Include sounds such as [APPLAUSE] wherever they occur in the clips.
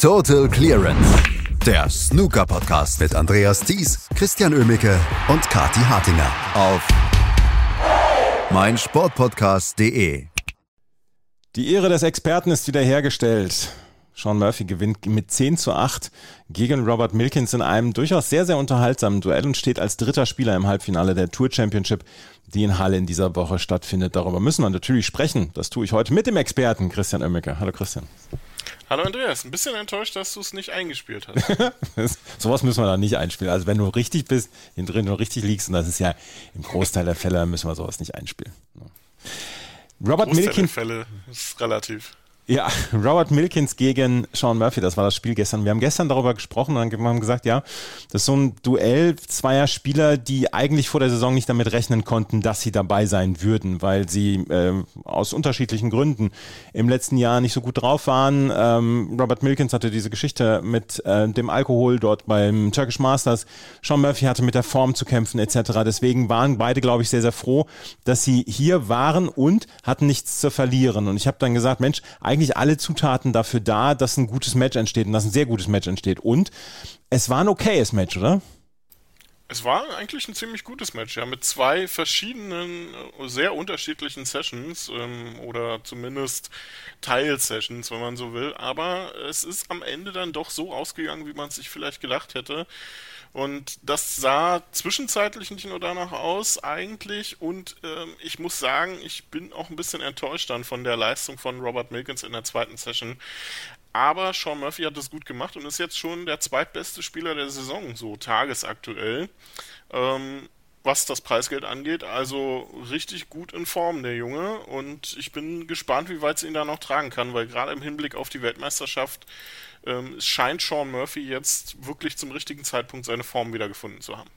Total Clearance. Der Snooker-Podcast mit Andreas Thies, Christian Ömicke und Kati Hartinger auf meinsportpodcast.de. Die Ehre des Experten ist wiederhergestellt. Sean Murphy gewinnt mit 10 zu 8 gegen Robert Milkins in einem durchaus sehr, sehr unterhaltsamen Duell und steht als dritter Spieler im Halbfinale der Tour Championship, die in Halle in dieser Woche stattfindet. Darüber müssen wir natürlich sprechen. Das tue ich heute mit dem Experten Christian Oemmeke. Hallo Christian. Hallo Andreas, ein bisschen enttäuscht, dass du es nicht eingespielt hast. [LAUGHS] Sowas müssen wir da nicht einspielen. Also wenn du richtig bist, in drin du richtig liegst, und das ist ja im Großteil der Fälle, müssen wir sowas nicht einspielen. Robert Milkin. Fälle ist relativ. Ja, [LAUGHS] Robert Milkins gegen Sean Murphy, das war das Spiel gestern. Wir haben gestern darüber gesprochen und haben gesagt, ja, das ist so ein Duell zweier Spieler, die eigentlich vor der Saison nicht damit rechnen konnten, dass sie dabei sein würden, weil sie äh, aus unterschiedlichen Gründen im letzten Jahr nicht so gut drauf waren. Ähm, Robert Milkins hatte diese Geschichte mit äh, dem Alkohol dort beim Turkish Masters. Sean Murphy hatte mit der Form zu kämpfen etc. Deswegen waren beide, glaube ich, sehr, sehr froh, dass sie hier waren und hatten nichts zu verlieren. Und ich habe dann gesagt, Mensch, eigentlich eigentlich alle Zutaten dafür da, dass ein gutes Match entsteht und dass ein sehr gutes Match entsteht. Und es war ein okayes Match, oder? Es war eigentlich ein ziemlich gutes Match, ja, mit zwei verschiedenen, äh, sehr unterschiedlichen Sessions ähm, oder zumindest Teil-Sessions, wenn man so will. Aber es ist am Ende dann doch so ausgegangen, wie man sich vielleicht gedacht hätte. Und das sah zwischenzeitlich nicht nur danach aus, eigentlich. Und ähm, ich muss sagen, ich bin auch ein bisschen enttäuscht dann von der Leistung von Robert Milkins in der zweiten Session. Aber Sean Murphy hat das gut gemacht und ist jetzt schon der zweitbeste Spieler der Saison, so tagesaktuell. Ähm, was das Preisgeld angeht. Also richtig gut in Form, der Junge. Und ich bin gespannt, wie weit sie ihn da noch tragen kann, weil gerade im Hinblick auf die Weltmeisterschaft ähm, scheint Sean Murphy jetzt wirklich zum richtigen Zeitpunkt seine Form wiedergefunden zu haben.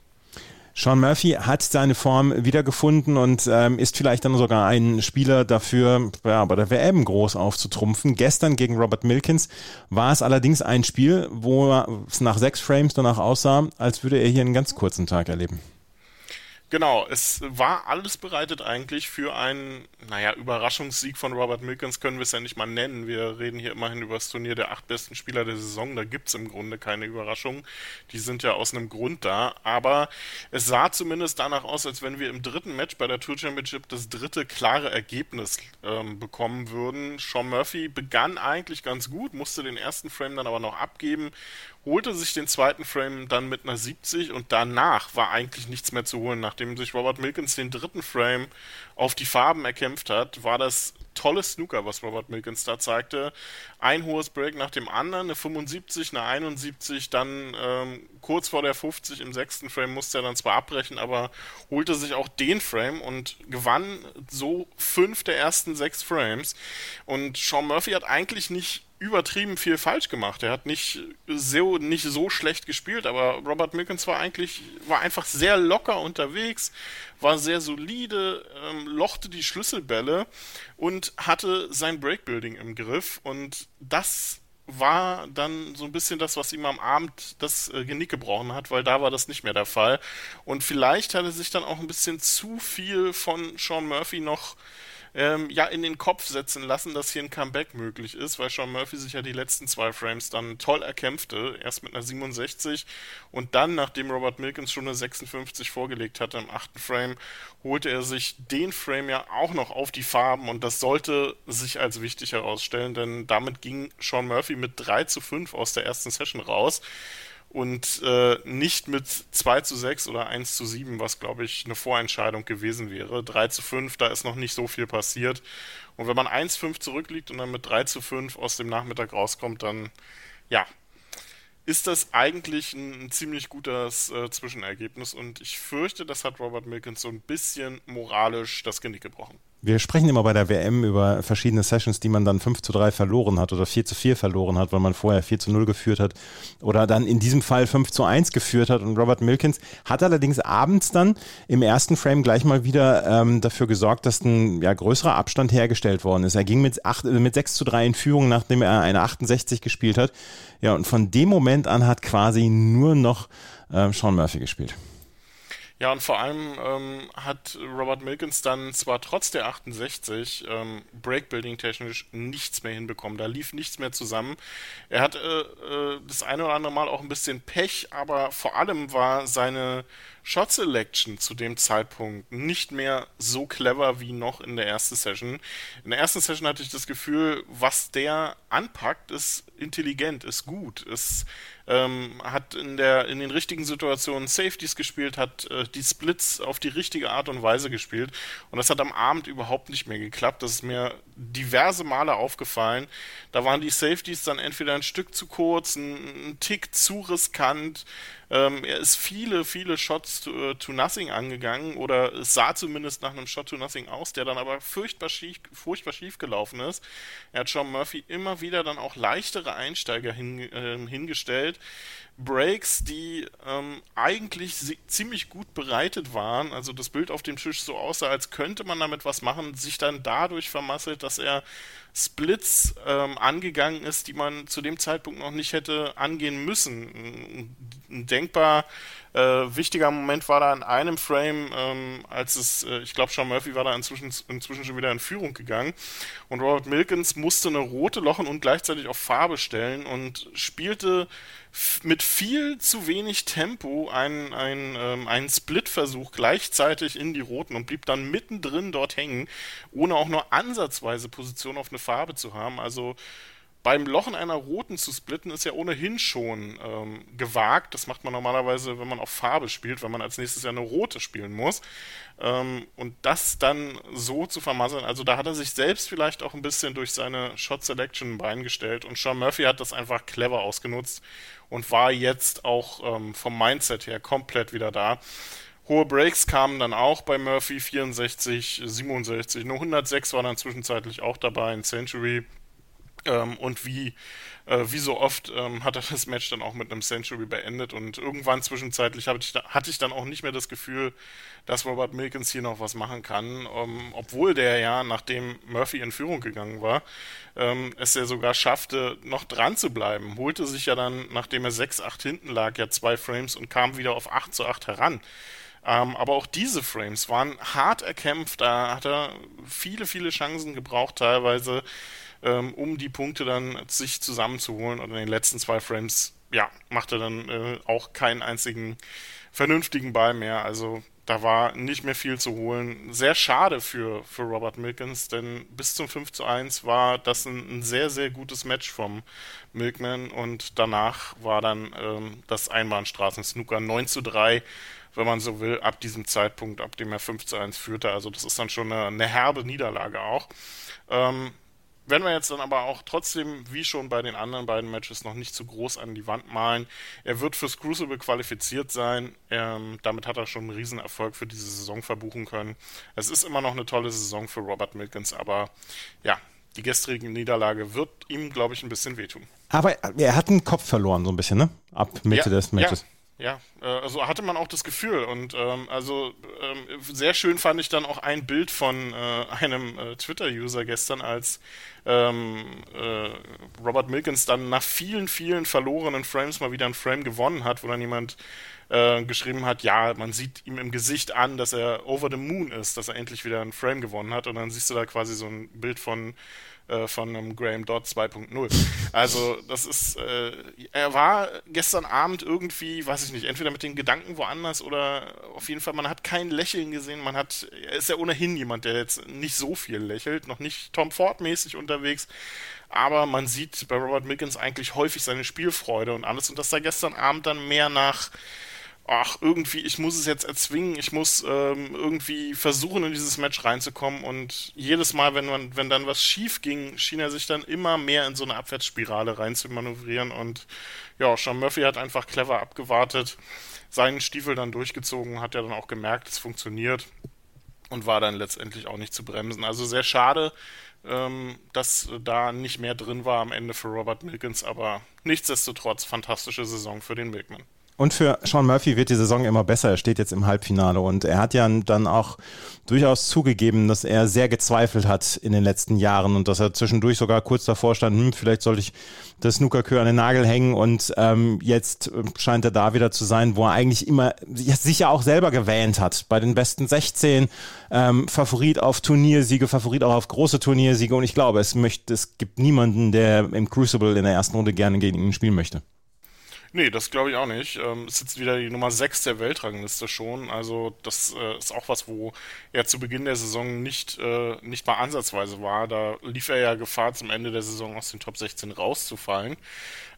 Sean Murphy hat seine Form wiedergefunden und ähm, ist vielleicht dann sogar ein Spieler dafür, ja, bei der WM groß aufzutrumpfen. Gestern gegen Robert Milkins war es allerdings ein Spiel, wo es nach sechs Frames danach aussah, als würde er hier einen ganz kurzen Tag erleben. Genau, es war alles bereitet eigentlich für einen, naja, Überraschungssieg von Robert Milkins können wir es ja nicht mal nennen. Wir reden hier immerhin über das Turnier der acht besten Spieler der Saison. Da gibt es im Grunde keine Überraschungen. Die sind ja aus einem Grund da. Aber es sah zumindest danach aus, als wenn wir im dritten Match bei der Tour Championship das dritte klare Ergebnis ähm, bekommen würden. Sean Murphy begann eigentlich ganz gut, musste den ersten Frame dann aber noch abgeben holte sich den zweiten Frame dann mit einer 70 und danach war eigentlich nichts mehr zu holen. Nachdem sich Robert Milkins den dritten Frame auf die Farben erkämpft hat, war das tolles Snooker, was Robert Milkins da zeigte. Ein hohes Break nach dem anderen, eine 75, eine 71, dann ähm, kurz vor der 50 im sechsten Frame musste er dann zwar abbrechen, aber holte sich auch den Frame und gewann so fünf der ersten sechs Frames. Und Sean Murphy hat eigentlich nicht übertrieben viel falsch gemacht. Er hat nicht so, nicht so schlecht gespielt, aber Robert Milkins war eigentlich, war einfach sehr locker unterwegs, war sehr solide, ähm, lochte die Schlüsselbälle und hatte sein Breakbuilding im Griff und das war dann so ein bisschen das, was ihm am Abend das äh, Genick gebrochen hat, weil da war das nicht mehr der Fall. Und vielleicht hat er sich dann auch ein bisschen zu viel von Sean Murphy noch ähm, ja in den Kopf setzen lassen, dass hier ein Comeback möglich ist, weil Sean Murphy sich ja die letzten zwei Frames dann toll erkämpfte. Erst mit einer 67 und dann, nachdem Robert Milkins schon eine 56 vorgelegt hatte im achten Frame, holte er sich den Frame ja auch noch auf die Farben und das sollte sich als wichtig herausstellen, denn damit ging Sean Murphy mit 3 zu 5 aus der ersten Session raus und äh, nicht mit 2 zu 6 oder 1 zu 7, was glaube ich eine Vorentscheidung gewesen wäre. 3 zu 5, da ist noch nicht so viel passiert. Und wenn man 1-5 zurückliegt und dann mit 3 zu 5 aus dem Nachmittag rauskommt, dann ja, ist das eigentlich ein, ein ziemlich gutes äh, Zwischenergebnis und ich fürchte, das hat Robert Milkins so ein bisschen moralisch das Genick gebrochen. Wir sprechen immer bei der WM über verschiedene Sessions, die man dann 5 zu 3 verloren hat oder 4 zu 4 verloren hat, weil man vorher 4 zu 0 geführt hat oder dann in diesem Fall 5 zu 1 geführt hat. Und Robert Milkins hat allerdings abends dann im ersten Frame gleich mal wieder ähm, dafür gesorgt, dass ein ja, größerer Abstand hergestellt worden ist. Er ging mit, 8, mit 6 zu 3 in Führung, nachdem er eine 68 gespielt hat. Ja, und von dem Moment an hat quasi nur noch äh, Sean Murphy gespielt. Ja, und vor allem ähm, hat Robert Milkins dann zwar trotz der 68 ähm, Breakbuilding technisch nichts mehr hinbekommen. Da lief nichts mehr zusammen. Er hat äh, äh, das eine oder andere Mal auch ein bisschen Pech, aber vor allem war seine Shot Selection zu dem Zeitpunkt nicht mehr so clever wie noch in der ersten Session. In der ersten Session hatte ich das Gefühl, was der anpackt, ist intelligent, ist gut, ist ähm, hat in der in den richtigen Situationen Safeties gespielt, hat äh, die Splits auf die richtige Art und Weise gespielt und das hat am Abend überhaupt nicht mehr geklappt. Das ist mir diverse Male aufgefallen. Da waren die Safeties dann entweder ein Stück zu kurz, ein, ein Tick zu riskant. Ähm, er ist viele, viele Shots to, uh, to, Nothing angegangen oder es sah zumindest nach einem Shot to Nothing aus, der dann aber furchtbar schief, furchtbar schief gelaufen ist. Er hat Sean Murphy immer wieder dann auch leichtere Einsteiger hin, äh, hingestellt. Breaks, die ähm, eigentlich ziemlich gut bereitet waren, also das Bild auf dem Tisch so aussah, als könnte man damit was machen, sich dann dadurch vermasselt, dass er Splits ähm, angegangen ist, die man zu dem Zeitpunkt noch nicht hätte angehen müssen. Ein denkbar äh, wichtiger Moment war da in einem Frame, ähm, als es, äh, ich glaube, Sean Murphy war da inzwischen, inzwischen schon wieder in Führung gegangen und Robert Milkins musste eine rote Lochen und gleichzeitig auf Farbe stellen und spielte mit viel zu wenig Tempo einen, einen, ähm, einen Split-Versuch gleichzeitig in die roten und blieb dann mittendrin dort hängen, ohne auch nur ansatzweise Position auf eine Farbe zu haben. Also beim Loch in einer roten zu splitten ist ja ohnehin schon ähm, gewagt. Das macht man normalerweise, wenn man auf Farbe spielt, wenn man als nächstes ja eine rote spielen muss. Ähm, und das dann so zu vermasseln, also da hat er sich selbst vielleicht auch ein bisschen durch seine Shot Selection beingestellt und Sean Murphy hat das einfach clever ausgenutzt und war jetzt auch ähm, vom Mindset her komplett wieder da. Hohe Breaks kamen dann auch bei Murphy 64, 67, nur 106 war dann zwischenzeitlich auch dabei in Century. Ähm, und wie, äh, wie so oft ähm, hat er [LAUGHS] das Match dann auch mit einem Century beendet und irgendwann zwischenzeitlich ich da, hatte ich dann auch nicht mehr das Gefühl, dass Robert Milkins hier noch was machen kann, ähm, obwohl der ja, nachdem Murphy in Führung gegangen war, ähm, es ja sogar schaffte, noch dran zu bleiben. Holte sich ja dann, nachdem er 6-8 hinten lag, ja zwei Frames und kam wieder auf 8 zu 8 heran. Ähm, aber auch diese Frames waren hart erkämpft. Da hat er viele, viele Chancen gebraucht, teilweise ähm, um die Punkte dann sich zusammenzuholen. Und in den letzten zwei Frames, ja, macht er dann äh, auch keinen einzigen vernünftigen Ball mehr. Also da war nicht mehr viel zu holen. Sehr schade für, für Robert Milkins, denn bis zum 5 zu 1 war das ein, ein sehr, sehr gutes Match vom Milkman und danach war dann ähm, das Einbahnstraßen-Snooker 9 zu 3, wenn man so will, ab diesem Zeitpunkt, ab dem er 5 zu 1 führte. Also das ist dann schon eine, eine herbe Niederlage auch. Ähm, werden wir jetzt dann aber auch trotzdem, wie schon bei den anderen beiden Matches, noch nicht zu groß an die Wand malen. Er wird fürs Crucible qualifiziert sein. Ähm, damit hat er schon einen Riesenerfolg für diese Saison verbuchen können. Es ist immer noch eine tolle Saison für Robert Milkins, aber ja, die gestrige Niederlage wird ihm, glaube ich, ein bisschen wehtun. Aber er hat den Kopf verloren, so ein bisschen, ne? Ab Mitte ja, des Matches. Ja. Ja, äh, also hatte man auch das Gefühl und ähm, also ähm, sehr schön fand ich dann auch ein Bild von äh, einem äh, Twitter-User gestern, als ähm, äh, Robert Milkins dann nach vielen, vielen verlorenen Frames mal wieder ein Frame gewonnen hat, wo dann jemand äh, geschrieben hat, ja, man sieht ihm im Gesicht an, dass er over the moon ist, dass er endlich wieder ein Frame gewonnen hat. Und dann siehst du da quasi so ein Bild von äh, von einem Graham Dodd 2.0. Also das ist, äh, er war gestern Abend irgendwie, weiß ich nicht, entweder mit den Gedanken woanders oder auf jeden Fall, man hat kein Lächeln gesehen, man hat, er ist ja ohnehin jemand, der jetzt nicht so viel lächelt, noch nicht Tom Ford mäßig unterwegs, aber man sieht bei Robert Mickens eigentlich häufig seine Spielfreude und alles und das sah gestern Abend dann mehr nach ach, irgendwie, ich muss es jetzt erzwingen, ich muss ähm, irgendwie versuchen, in dieses Match reinzukommen. Und jedes Mal, wenn man, wenn dann was schief ging, schien er sich dann immer mehr in so eine Abwärtsspirale reinzumanövrieren. Und ja, Sean Murphy hat einfach clever abgewartet, seinen Stiefel dann durchgezogen, hat ja dann auch gemerkt, es funktioniert und war dann letztendlich auch nicht zu bremsen. Also sehr schade, ähm, dass da nicht mehr drin war am Ende für Robert Milkins, aber nichtsdestotrotz fantastische Saison für den Milkman. Und für Sean Murphy wird die Saison immer besser. Er steht jetzt im Halbfinale und er hat ja dann auch durchaus zugegeben, dass er sehr gezweifelt hat in den letzten Jahren und dass er zwischendurch sogar kurz davor stand, hm, vielleicht sollte ich das Snookerkür an den Nagel hängen und ähm, jetzt äh, scheint er da wieder zu sein, wo er eigentlich immer sich ja auch selber gewähnt hat. Bei den besten 16 ähm, Favorit auf Turniersiege, Favorit auch auf große Turniersiege und ich glaube, es möchte, es gibt niemanden, der im Crucible in der ersten Runde gerne gegen ihn spielen möchte. Nee, das glaube ich auch nicht. Ähm, ist jetzt wieder die Nummer 6 der Weltrangliste schon. Also das äh, ist auch was, wo er zu Beginn der Saison nicht, äh, nicht mal ansatzweise war. Da lief er ja Gefahr, zum Ende der Saison aus den Top 16 rauszufallen.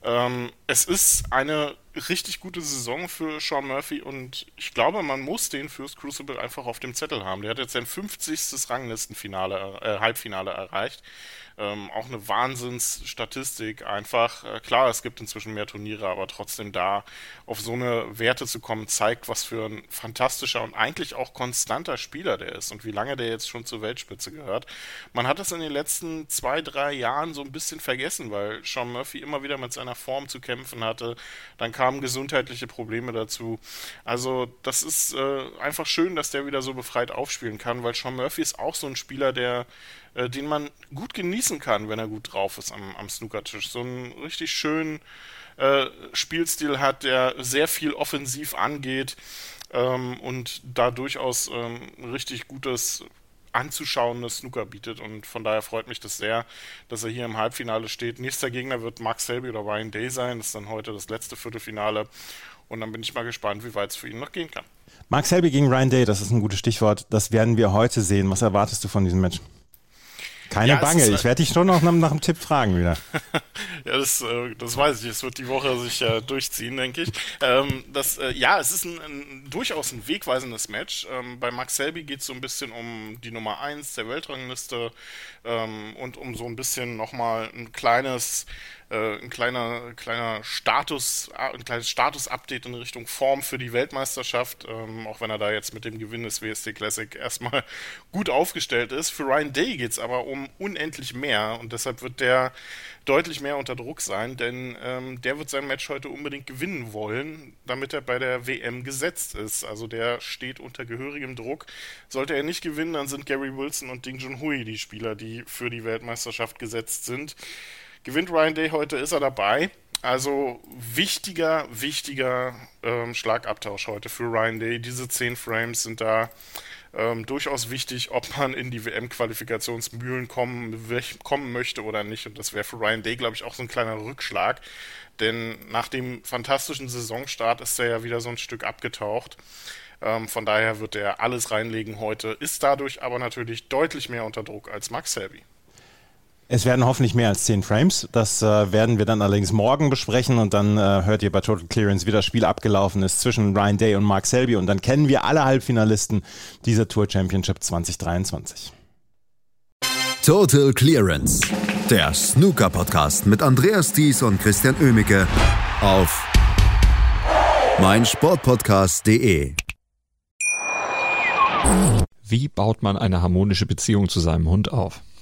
Ähm, es ist eine richtig gute Saison für Sean Murphy und ich glaube, man muss den fürs Crucible einfach auf dem Zettel haben. Der hat jetzt sein 50. Ranglistenfinale, äh, Halbfinale erreicht. Ähm, auch eine Wahnsinnsstatistik einfach. Äh, klar, es gibt inzwischen mehr Turniere, aber trotzdem da auf so eine Werte zu kommen, zeigt, was für ein fantastischer und eigentlich auch konstanter Spieler der ist und wie lange der jetzt schon zur Weltspitze gehört. Man hat es in den letzten zwei, drei Jahren so ein bisschen vergessen, weil Sean Murphy immer wieder mit seiner Form zu kämpfen hatte. Dann kamen gesundheitliche Probleme dazu. Also das ist äh, einfach schön, dass der wieder so befreit aufspielen kann, weil Sean Murphy ist auch so ein Spieler, der äh, den man gut genießen kann, wenn er gut drauf ist am, am Snookertisch. So einen richtig schönen äh, Spielstil hat, der sehr viel offensiv angeht ähm, und da durchaus ähm, richtig gutes anzuschauendes Snooker bietet und von daher freut mich das sehr, dass er hier im Halbfinale steht. Nächster Gegner wird Mark Selby oder Ryan Day sein. Das ist dann heute das letzte Viertelfinale und dann bin ich mal gespannt, wie weit es für ihn noch gehen kann. Mark Selby gegen Ryan Day, das ist ein gutes Stichwort. Das werden wir heute sehen. Was erwartest du von diesem Match? Keine ja, Bange, ich werde dich schon noch nach, nach einem Tipp fragen wieder. [LAUGHS] ja, das, äh, das weiß ich. Es wird die Woche sich ja durchziehen, denke ich. Ähm, das, äh, ja, es ist ein, ein, durchaus ein wegweisendes Match. Ähm, bei Max Selby geht es so ein bisschen um die Nummer 1 der Weltrangliste ähm, und um so ein bisschen nochmal ein kleines äh, ein kleiner, kleiner Status, ein kleines Status-Update in Richtung Form für die Weltmeisterschaft, ähm, auch wenn er da jetzt mit dem Gewinn des WST Classic erstmal [LAUGHS] gut aufgestellt ist. Für Ryan Day geht es aber um unendlich mehr und deshalb wird der deutlich mehr unter Druck sein, denn ähm, der wird sein Match heute unbedingt gewinnen wollen, damit er bei der WM gesetzt ist. Also der steht unter gehörigem Druck. Sollte er nicht gewinnen, dann sind Gary Wilson und Ding Junhui die Spieler, die für die Weltmeisterschaft gesetzt sind. Gewinnt Ryan Day heute, ist er dabei. Also wichtiger, wichtiger ähm, Schlagabtausch heute für Ryan Day. Diese 10 Frames sind da ähm, durchaus wichtig, ob man in die WM-Qualifikationsmühlen kommen, kommen möchte oder nicht. Und das wäre für Ryan Day, glaube ich, auch so ein kleiner Rückschlag. Denn nach dem fantastischen Saisonstart ist er ja wieder so ein Stück abgetaucht. Ähm, von daher wird er alles reinlegen heute, ist dadurch aber natürlich deutlich mehr unter Druck als Max Selby. Es werden hoffentlich mehr als 10 Frames. Das äh, werden wir dann allerdings morgen besprechen und dann äh, hört ihr bei Total Clearance, wie das Spiel abgelaufen ist zwischen Ryan Day und Mark Selby und dann kennen wir alle Halbfinalisten dieser Tour Championship 2023. Total Clearance, der Snooker Podcast mit Andreas Thies und Christian Ömicke auf meinsportpodcast.de. Wie baut man eine harmonische Beziehung zu seinem Hund auf?